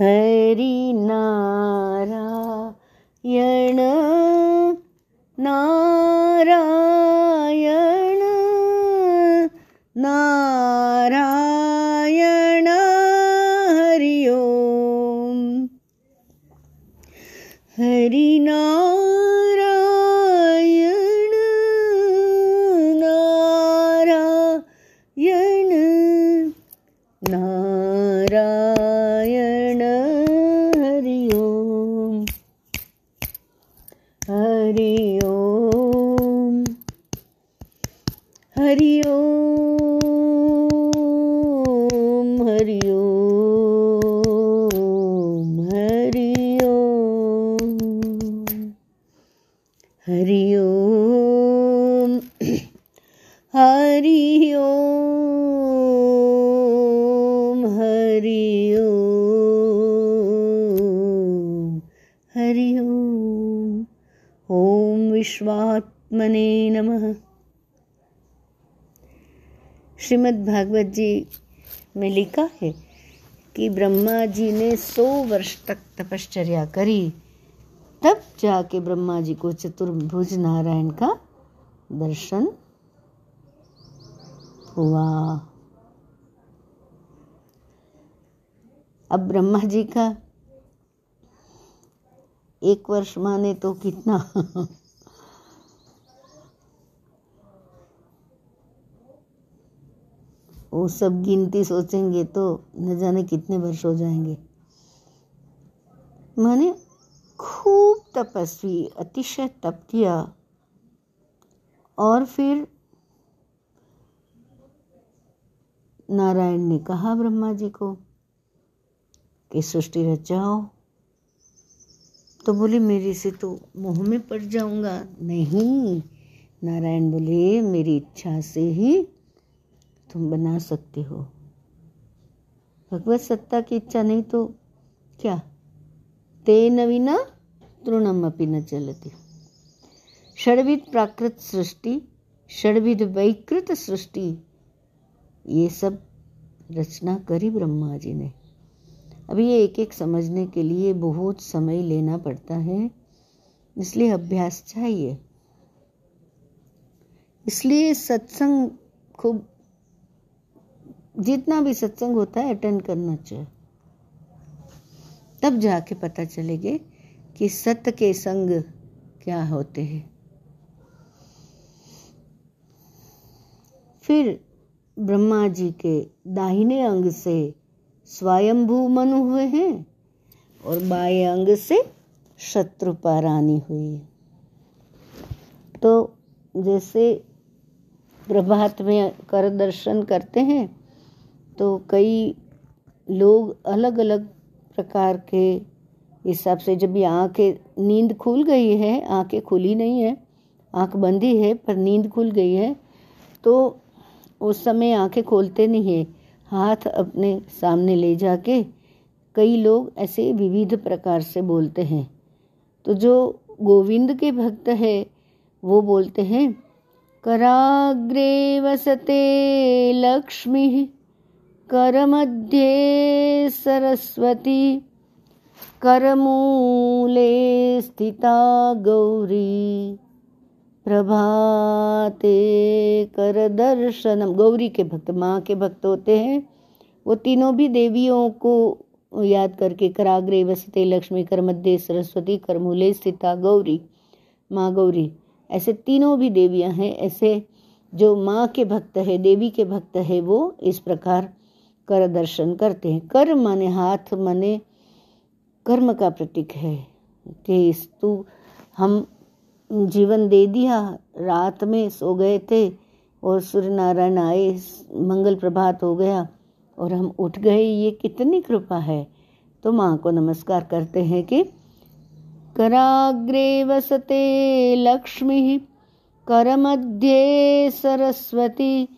हरिनारायण हरिओम। श्रीमद् भागवत जी में लिखा है कि ब्रह्मा जी ने सौ वर्ष तक तपश्चर्या करी, तब जाके ब्रह्मा जी को चतुर्भुज नारायण का दर्शन हुआ। अब ब्रह्मा जी का एक वर्ष माने तो कितना? वो सब गिनती सोचेंगे तो न जाने कितने वर्ष हो जाएँगे। माने खूब तपस्वी, अतिशय तप किया और फिर नारायण ने कहा ब्रह्मा जी को कि, सृष्टि रचाओ। तो बोले, मेरे से तो मोह में पड़ जाऊँगा। नहीं। नारायण बोले, मेरी इच्छा से ही तुम बना सकते हो। भगवत सत्ता की इच्छा नहीं तो क्या? ते नवीना, तृणम अपि न चलती। षडविध प्राकृत सृष्टि, षडविध वैकृत सृष्टि, ये सब रचना करी ब्रह्मा जी ने। अभी ये एक एक समझने के लिए बहुत समय लेना पड़ता है, इसलिए अभ्यास चाहिए। इसलिए सत्संग खूब जितना भी सत्संग होता है अटेंड करना चाहिए। तब जाके पता चलेगे कि सत्य के संग क्या होते हैं। फिर ब्रह्मा जी के दाहिने अंग से स्वयंभू मनु हुए हैं और बाएँ अंग से शत्रुपा रानी हुई तो जैसे प्रभात में कर दर्शन करते हैं तो कई लोग अलग अलग प्रकार के हिसाब से, जब ये आँखें, नींद खुल गई है, आँखें खुली नहीं है, आँख बंदी है, पर नींद खुल गई है तो उस समय आँखें खोलते नहीं है। हाथ अपने सामने ले जाके कई लोग ऐसे विविध प्रकार से बोलते हैं। तो जो गोविंद के भक्त है, वो बोलते हैं, कराग्रे वसते लक्ष्मी करमध्ये सरस्वती। करमूले स्थिता गौरी। प्रभाते कर दर्शनम गौरी के भक्त, माँ के भक्त होते हैं। वो तीनों भी देवियों को याद करके कराग्रे वसते लक्ष्मी कर मध्य सरस्वती, करमूले स्थिता गौरी, माँ गौरी। ऐसे तीनों भी देवियाँ हैं। ऐसे जो माँ के भक्त है, देवी के भक्त है, वो इस प्रकार कर दर्शन करते हैं। कर माने हाथ माने कर्म का प्रतीक है कि तू हम जीवन दे दिया, रात में सो गए थे और सूर्य नारायण आए, मंगल प्रभात हो गया और हम उठ गए। ये कितनी कृपा है। तो माँ को नमस्कार करते हैं कि कराग्रे वसते लक्ष्मी कर करमध्ये सरस्वती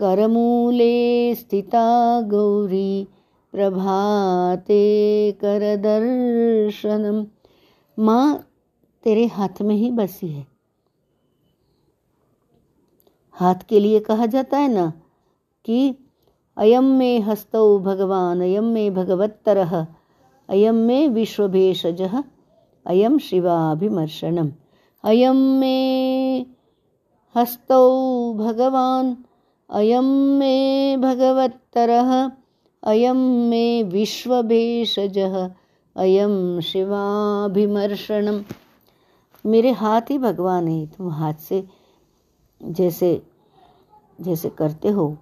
करमूले स्थिता गौरी प्रभाते कर दर्शनम। माँ तेरे हाथ में ही बसी है। हाथ के लिए कहा जाता है ना कि अयम में हस्तौ भगवान, अयम में भगवत्तर, अयम मे विश्वभेषज, अयम शिवाभिमर्शनम। अयम मे हस्तौ भगवान अयम मे भगवत्तरः अयम मे विश्वभेषजः अयम शिवाभिमर्शनम। मेरे हाथ ही भगवान है, तुम हाथ से जैसे जैसे करते हो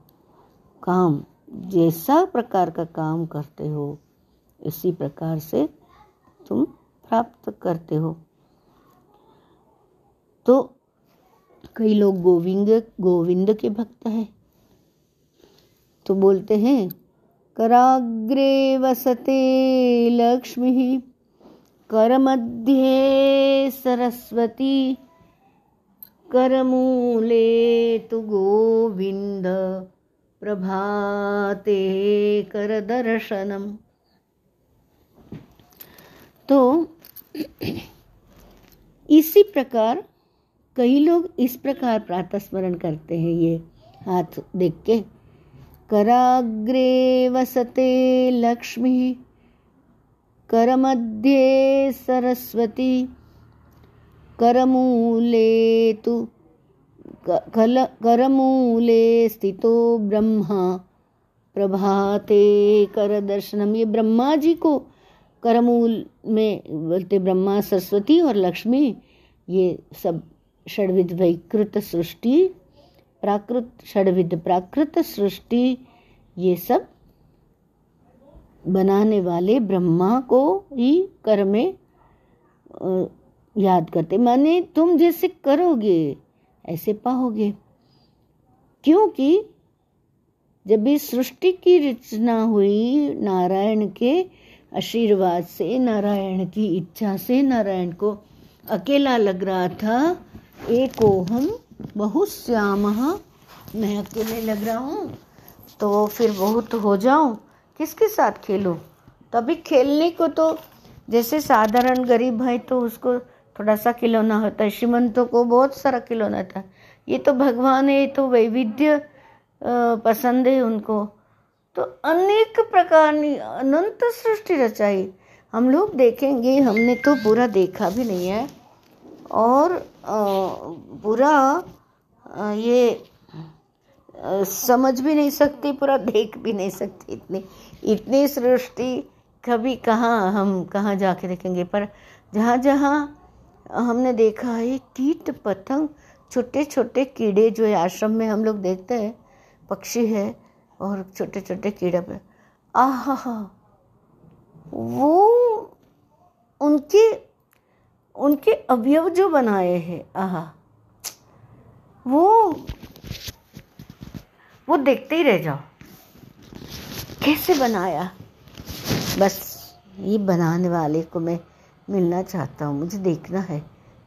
काम, जैसा प्रकार का काम करते हो, इसी प्रकार से तुम प्राप्त करते हो। तो कई लोग गोविंद गोविंद के भक्त हैं। तो बोलते हैं, कराग्रे वसते लक्ष्मी, करमध्ये सरस्वती, करमूले तु गोविन्द, प्रभाते करदर्शनम। तो इसी प्रकार कई लोग इस प्रकार प्रातः स्मरण करते हैं, ये हाथ देख के। कराग्रे वसते लक्ष्मी, करमध्ये सरस्वती, करमूले तु कल करमूले स्थितो ब्रह्मा, प्रभाते कर दर्शनम ये ब्रह्मा जी को करमूल में बोलते ब्रह्मा, सरस्वती और लक्ष्मी, ये सब षडविध वैकृत सृष्टि प्राकृत षडविध, प्राकृत सृष्टि, ये सब बनाने वाले ब्रह्मा को ही कर में याद करते। माने तुम जैसे करोगे, ऐसे पाओगे। क्योंकि जब इस सृष्टि की रचना हुई, नारायण के आशीर्वाद से, नारायण की इच्छा से, नारायण को अकेला लग रहा था, एक हम बहुत श्याम। मैं अकेले लग रहा हूँ तो फिर बहुत हो जाऊँ। किसके साथ खेलूँ? तभी खेलने को तो जैसे साधारण गरीब है तो उसको थोड़ा सा खिलौना होता है। श्रीमंतों को बहुत सारा खिलौना था। ये तो भगवान है तो वैविध्य पसंद है उनको। तो अनेक प्रकार की अनंत सृष्टि रचाई। हम लोग देखेंगे, हमने तो पूरा देखा भी नहीं है। और पूरा ये समझ भी नहीं सकती, पूरा देख भी नहीं सकती इतनी इतनी सृष्टि कभी कहाँ, हम कहाँ जाके देखेंगे। पर जहाँ जहाँ हमने देखा है, कीट पतंग, छोटे छोटे कीड़े जो है, आश्रम में हम लोग देखते हैं, पक्षी है, और छोटे छोटे कीड़े पे। आह वो उनके उनके अवयव जो बनाए हैं, आह। वो वो देखते ही रह जाओ। कैसे बनाया? बस, ये बनाने वाले को मैं मिलना चाहता हूँ, मुझे देखना है,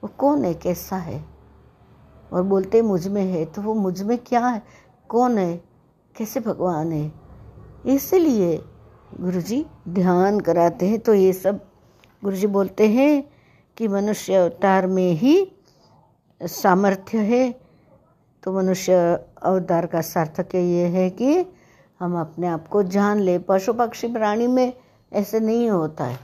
वो कौन है, कैसा है? और बोलते मुझमें है तो वो मुझमें क्या है? कौन है? कैसे भगवान है? इसलिए गुरुजी ध्यान कराते हैं तो ये सब गुरुजी बोलते हैं कि मनुष्य अवतार में ही सामर्थ्य है तो मनुष्य अवतार का सार्थक ये है कि हम अपने आप को जान ले। पशु पक्षी प्राणी में ऐसे नहीं होता है।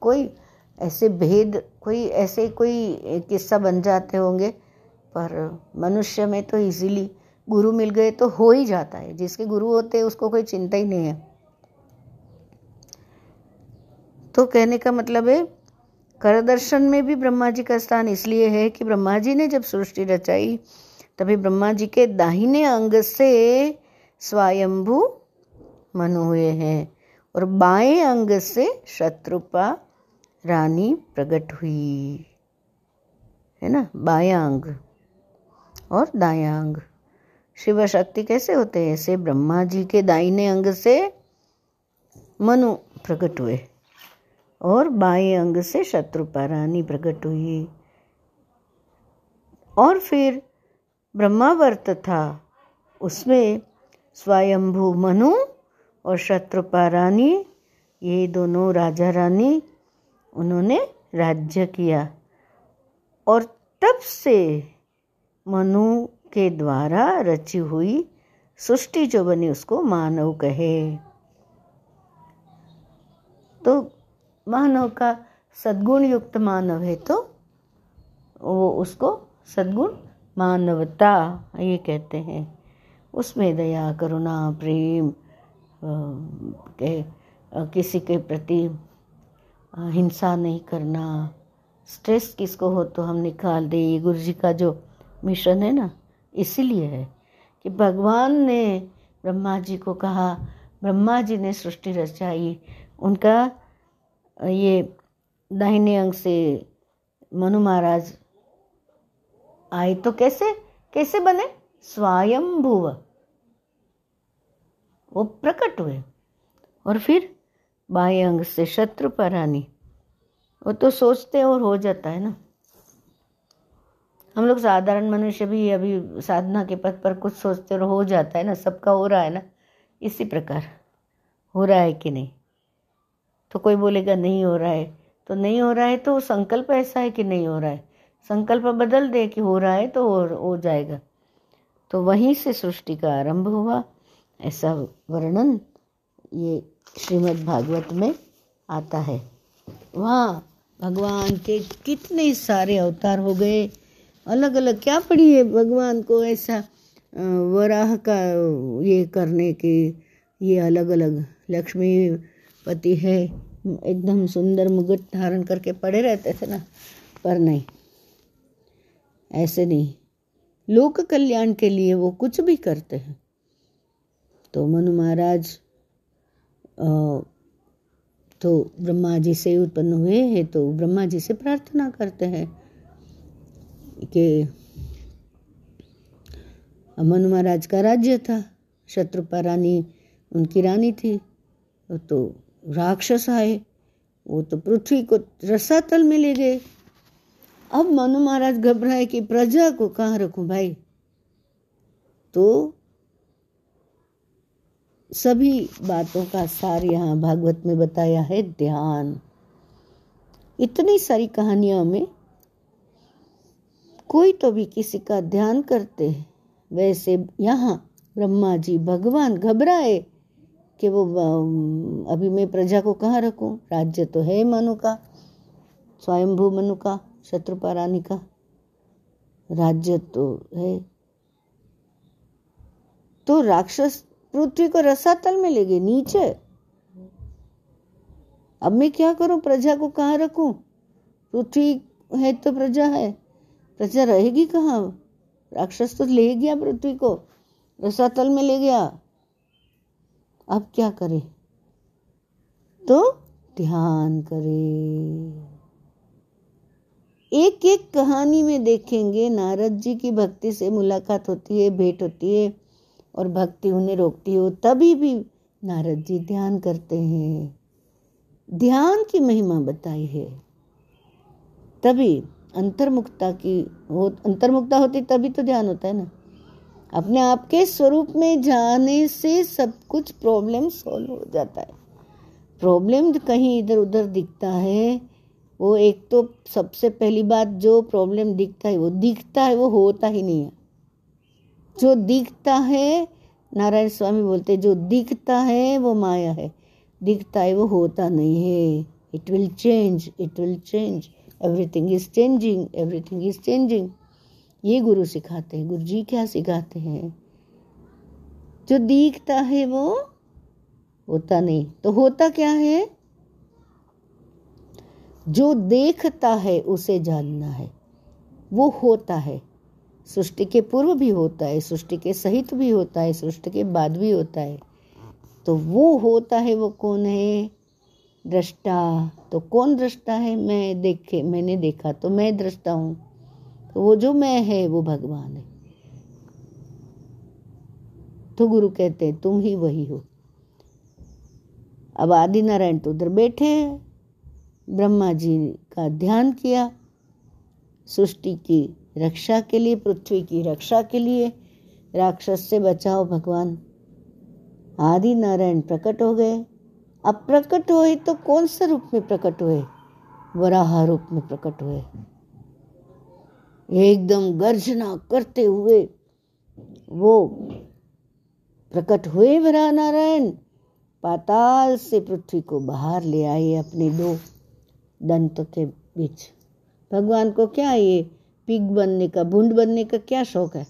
कोई ऐसे भेद, कोई ऐसे कोई किस्सा बन जाते होंगे, पर मनुष्य में तो इजीली गुरु मिल गए तो हो ही जाता है। जिसके गुरु होते हैं, उसको कोई चिंता ही नहीं है। तो कहने का मतलब है कर दर्शन में भी ब्रह्मा जी का स्थान इसलिए है कि ब्रह्मा जी ने जब सृष्टि रचाई, तभी ब्रह्मा जी के दाहिने अंग से स्वयंभू मनु हुए हैं और बाएँ अंग से शत्रुपा रानी प्रकट हुई। है ना? बाया अंग और दाया अंग। शिव शक्ति कैसे होते हैं? ऐसे ब्रह्मा जी के दाहिने अंग से मनु प्रकट हुए। और बाएँ अंग से शत्रुपा रानी प्रकट हुई। और फिर ब्रह्मावर्त था। उसमें स्वयंभू मनु और शत्रुपा रानी ये दोनों राजा रानी उन्होंने राज्य किया। और तब से मनु के द्वारा रची हुई सृष्टि जो बनी, उसको मानव कहे। तो मानव का सद्गुण युक्त मानव है तो वो उसको सद्गुण मानवता ये कहते हैं। उसमें दया, करुणा, प्रेम के किसी के प्रति हिंसा नहीं करना, स्ट्रेस किसको हो तो हम निकाल दें। ये गुरु जी का जो मिशन है ना, इसीलिए है कि भगवान ने ब्रह्मा जी को कहा, ब्रह्मा जी ने सृष्टि रचाई, उनका ये दाहिने अंग से मनु महाराज आए तो कैसे कैसे बने? स्वयंभुव। वो प्रकट हुए और फिर बाएँ अंग से शत्रु पर परानी वो तो सोचते और हो जाता है ना। हम लोग साधारण मनुष्य भी अभी साधना के पद पर कुछ सोचते और हो जाता है ना। सबका हो रहा है ना। इसी प्रकार। हो रहा है कि नहीं? तो कोई बोलेगा नहीं हो रहा है। तो नहीं हो रहा है तो संकल्प ऐसा है कि नहीं हो रहा है। संकल्प बदल दे कि हो रहा है तो हो, हो जाएगा। तो वहीं से सृष्टि का आरंभ हुआ। ऐसा वर्णन ये श्रीमद् भागवत में आता है। वहाँ भगवान के कितने सारे अवतार हो गए। अलग अलग क्या पड़ी है भगवान को ऐसा वराह का ये करने के ये अलग अलग लक्ष्मी पति है, एकदम सुंदर मुगट धारण करके पड़े रहते थे ना, पर नहीं, ऐसे नहीं। लोक कल्याण के लिए वो कुछ भी करते हैं। तो मनु महाराज तो ब्रह्मा जी से उत्पन्न हुए हैं तो ब्रह्मा जी से प्रार्थना करते हैं कि मनु महाराज का राज्य था, शत्रुपा रानी उनकी रानी थी तो राक्षस आए, वो तो पृथ्वी को रसातल में ले गए। अब मनु महाराज घबराए कि प्रजा को कहाँ रखूँ भाई? तो सभी बातों का सार यहाँ भागवत में बताया है, ध्यान। इतनी सारी कहानियों में कोई तो भी किसी का ध्यान करते हैं। वैसे यहाँ ब्रह्मा जी भगवान घबराए कि वो अभी मैं प्रजा को कहाँ रखूँ? राज्य तो है मनु का, स्वयंभू मनु का शत्रुपा रानी का। राज्य तो है। तो राक्षस पृथ्वी को रसातल में ले गए, नीचे। अब मैं क्या करूँ? प्रजा को कहाँ रखूँ? पृथ्वी है तो प्रजा है। प्रजा रहेगी कहाँ? राक्षस तो ले गया पृथ्वी को। रसातल में ले गया। अब क्या करे? तो ध्यान करे। एक एक कहानी में देखेंगे, नारद जी की भक्ति से मुलाकात होती है, भेंट होती है और भक्ति उन्हें रोकती हो तभी भी नारद जी ध्यान करते हैं। ध्यान की महिमा बताई है। तभी अंतर्मुक्ता की हो अंतर्मुक्ता होती तभी तो ध्यान होता है ना। अपने आप के स्वरूप में जाने से सब कुछ प्रॉब्लम सॉल्व हो जाता है। प्रॉब्लम कहीं इधर उधर दिखता है, वो एक तो सबसे पहली बात जो प्रॉब्लम दिखता है, वो दिखता है, वो होता ही नहीं है। जो दिखता है, नारायण स्वामी बोलते जो दिखता है, वो माया है। दिखता है, वो होता नहीं है। It will change it will change everything is changing everything is changing ये गुरु सिखाते हैं गुरु जी क्या सिखाते हैं? जो दिखता है वो होता नहीं। तो होता क्या है? जो देखता है उसे जानना है। वो होता है। सृष्टि के पूर्व भी होता है, सृष्टि के सहित भी होता है, सृष्टि के बाद भी होता है। तो वो होता है, वो कौन है? दृष्टा। तो कौन दृष्टा है? मैं देखे, मैंने देखा तो मैं दृष्टा हूँ। तो वो जो मैं है, वो भगवान है। तो गुरु कहते हैं, तुम ही वही हो। अब आदि नारायण तो उधर बैठे ब्रह्मा जी का ध्यान किया, सृष्टि की रक्षा के लिए, पृथ्वी की रक्षा के लिए, राक्षस से बचाओ भगवान। आदि नारायण प्रकट हो गए। अब प्रकट हुए तो कौन से रूप में प्रकट हुए? वराह रूप में प्रकट हुए। एकदम गर्जना करते हुए वो प्रकट हुए वराह नारायण पाताल से पृथ्वी को बाहर ले आए अपने दो दंत के बीच। भगवान को क्या ये पिग बनने का, भूंड बनने का क्या शौक है?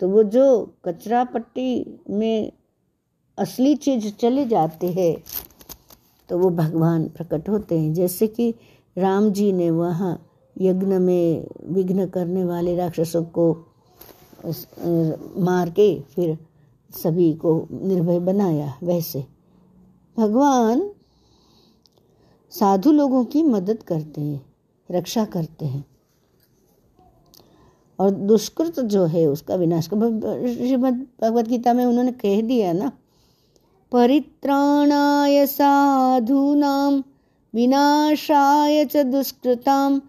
तो वो जो कचरा पट्टी में असली चीज़ चले जाते हैं तो वो भगवान प्रकट होते हैं। जैसे कि राम जी ने वहाँ यज्ञ में विघ्न करने वाले राक्षसों को मार के फिर सभी को निर्भय बनाया वैसे। भगवान साधु लोगों की मदद करते हैं, रक्षा करते हैं। और दुष्कृत जो है, उसका विनाश कर श्रीमद भगवत गीता में उन्होंने कह दिया ना, परित्राणाय साधूनां, विनाशाय च दुष्कृतां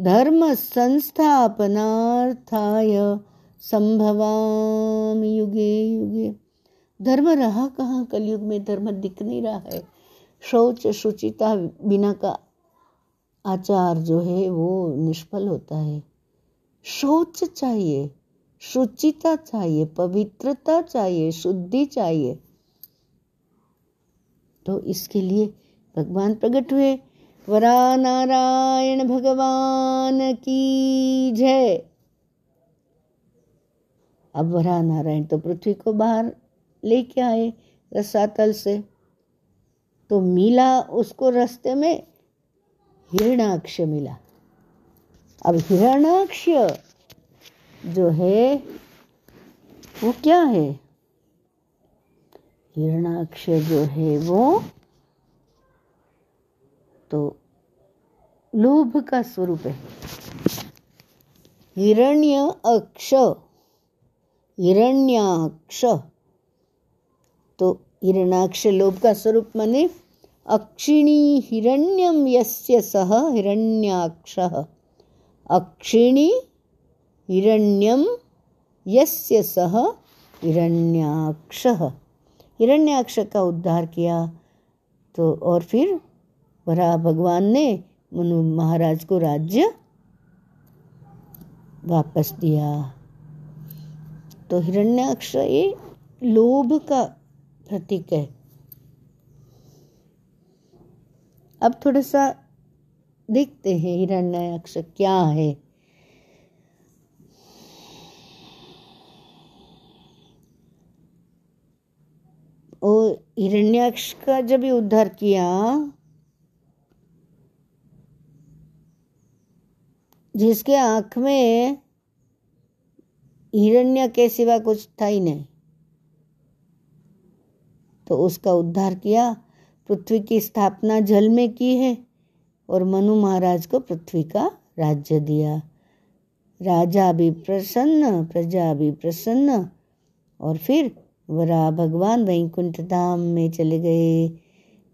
धर्म संस्थापनार्थाय संभवाम युगे युगे। धर्म रहा कहाँ? कलयुग में धर्म दिख नहीं रहा है। शौच, शुचिता बिना का आचार जो है, वो निष्फल होता है। शौच चाहिए, शुचिता चाहिए, पवित्रता चाहिए, शुद्धि चाहिए। तो इसके लिए भगवान प्रकट हुए। वरा नारायण भगवान की जय। अब वरा नारायण तो पृथ्वी को बाहर लेके आए रसातल से। तो मिला उसको रास्ते में, हिरणाक्ष मिला। अब हिरणाक्ष जो है, वो क्या है? हिरणाक्ष जो है, वो तो लोभ का स्वरूप है। हिरण्य अक्ष, हिरण्याक्ष। तो हिरणाक्ष लोभ का स्वरूप माने अक्षिणी हिरण्यम यस्य सह हिरण्याक्ष। अक्षिणी हिरण्यम यस्य सह हिरण्याक्ष। हिरण्याक्ष का उद्धार किया तो और फिर वरा भगवान ने मनु महाराज को राज्य वापस दिया। तो हिरण्याक्ष ये लोभ का प्रतीक है। अब थोड़ा सा देखते हैं हिरण्याक्ष क्या है। और हिरण्याक्ष का जब उद्धार किया जिसके आँख में हिरण्य के सिवा कुछ था ही नहीं। तो उसका उद्धार किया, पृथ्वी की स्थापना जल में की है और मनु महाराज को पृथ्वी का राज्य दिया। राजा भी प्रसन्न, प्रजा भी प्रसन्न और फिर वरा भगवान वैकुंठ धाम में चले गए।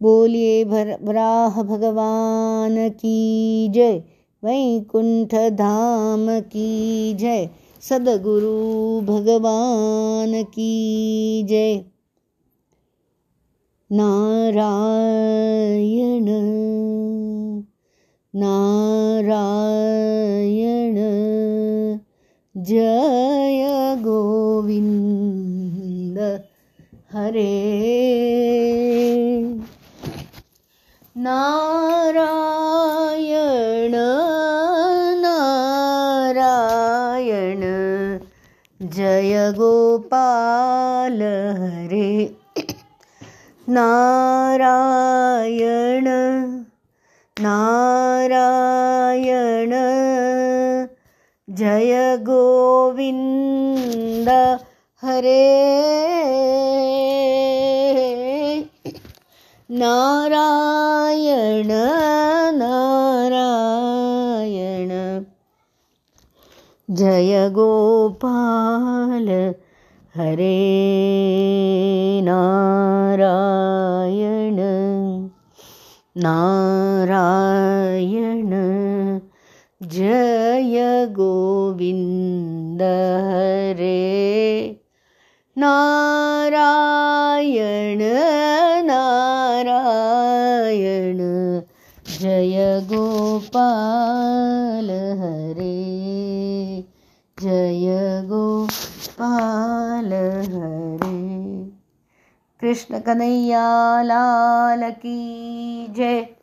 बोलिए भर, वराह भगवान की जय। वैकुंठ धाम की जय। सदगुरु भगवान की जय। नारायण नारायण जय गोविंद। हरे नारायण जय गोपाल हरे नारायण नारायण जय गोविन्द हरे जय गोपाल हरे नारायण नारायण जय गोविन्द हरे नारायण नारायण जय गोपाल कृष्ण कन्हैया लाल की जय।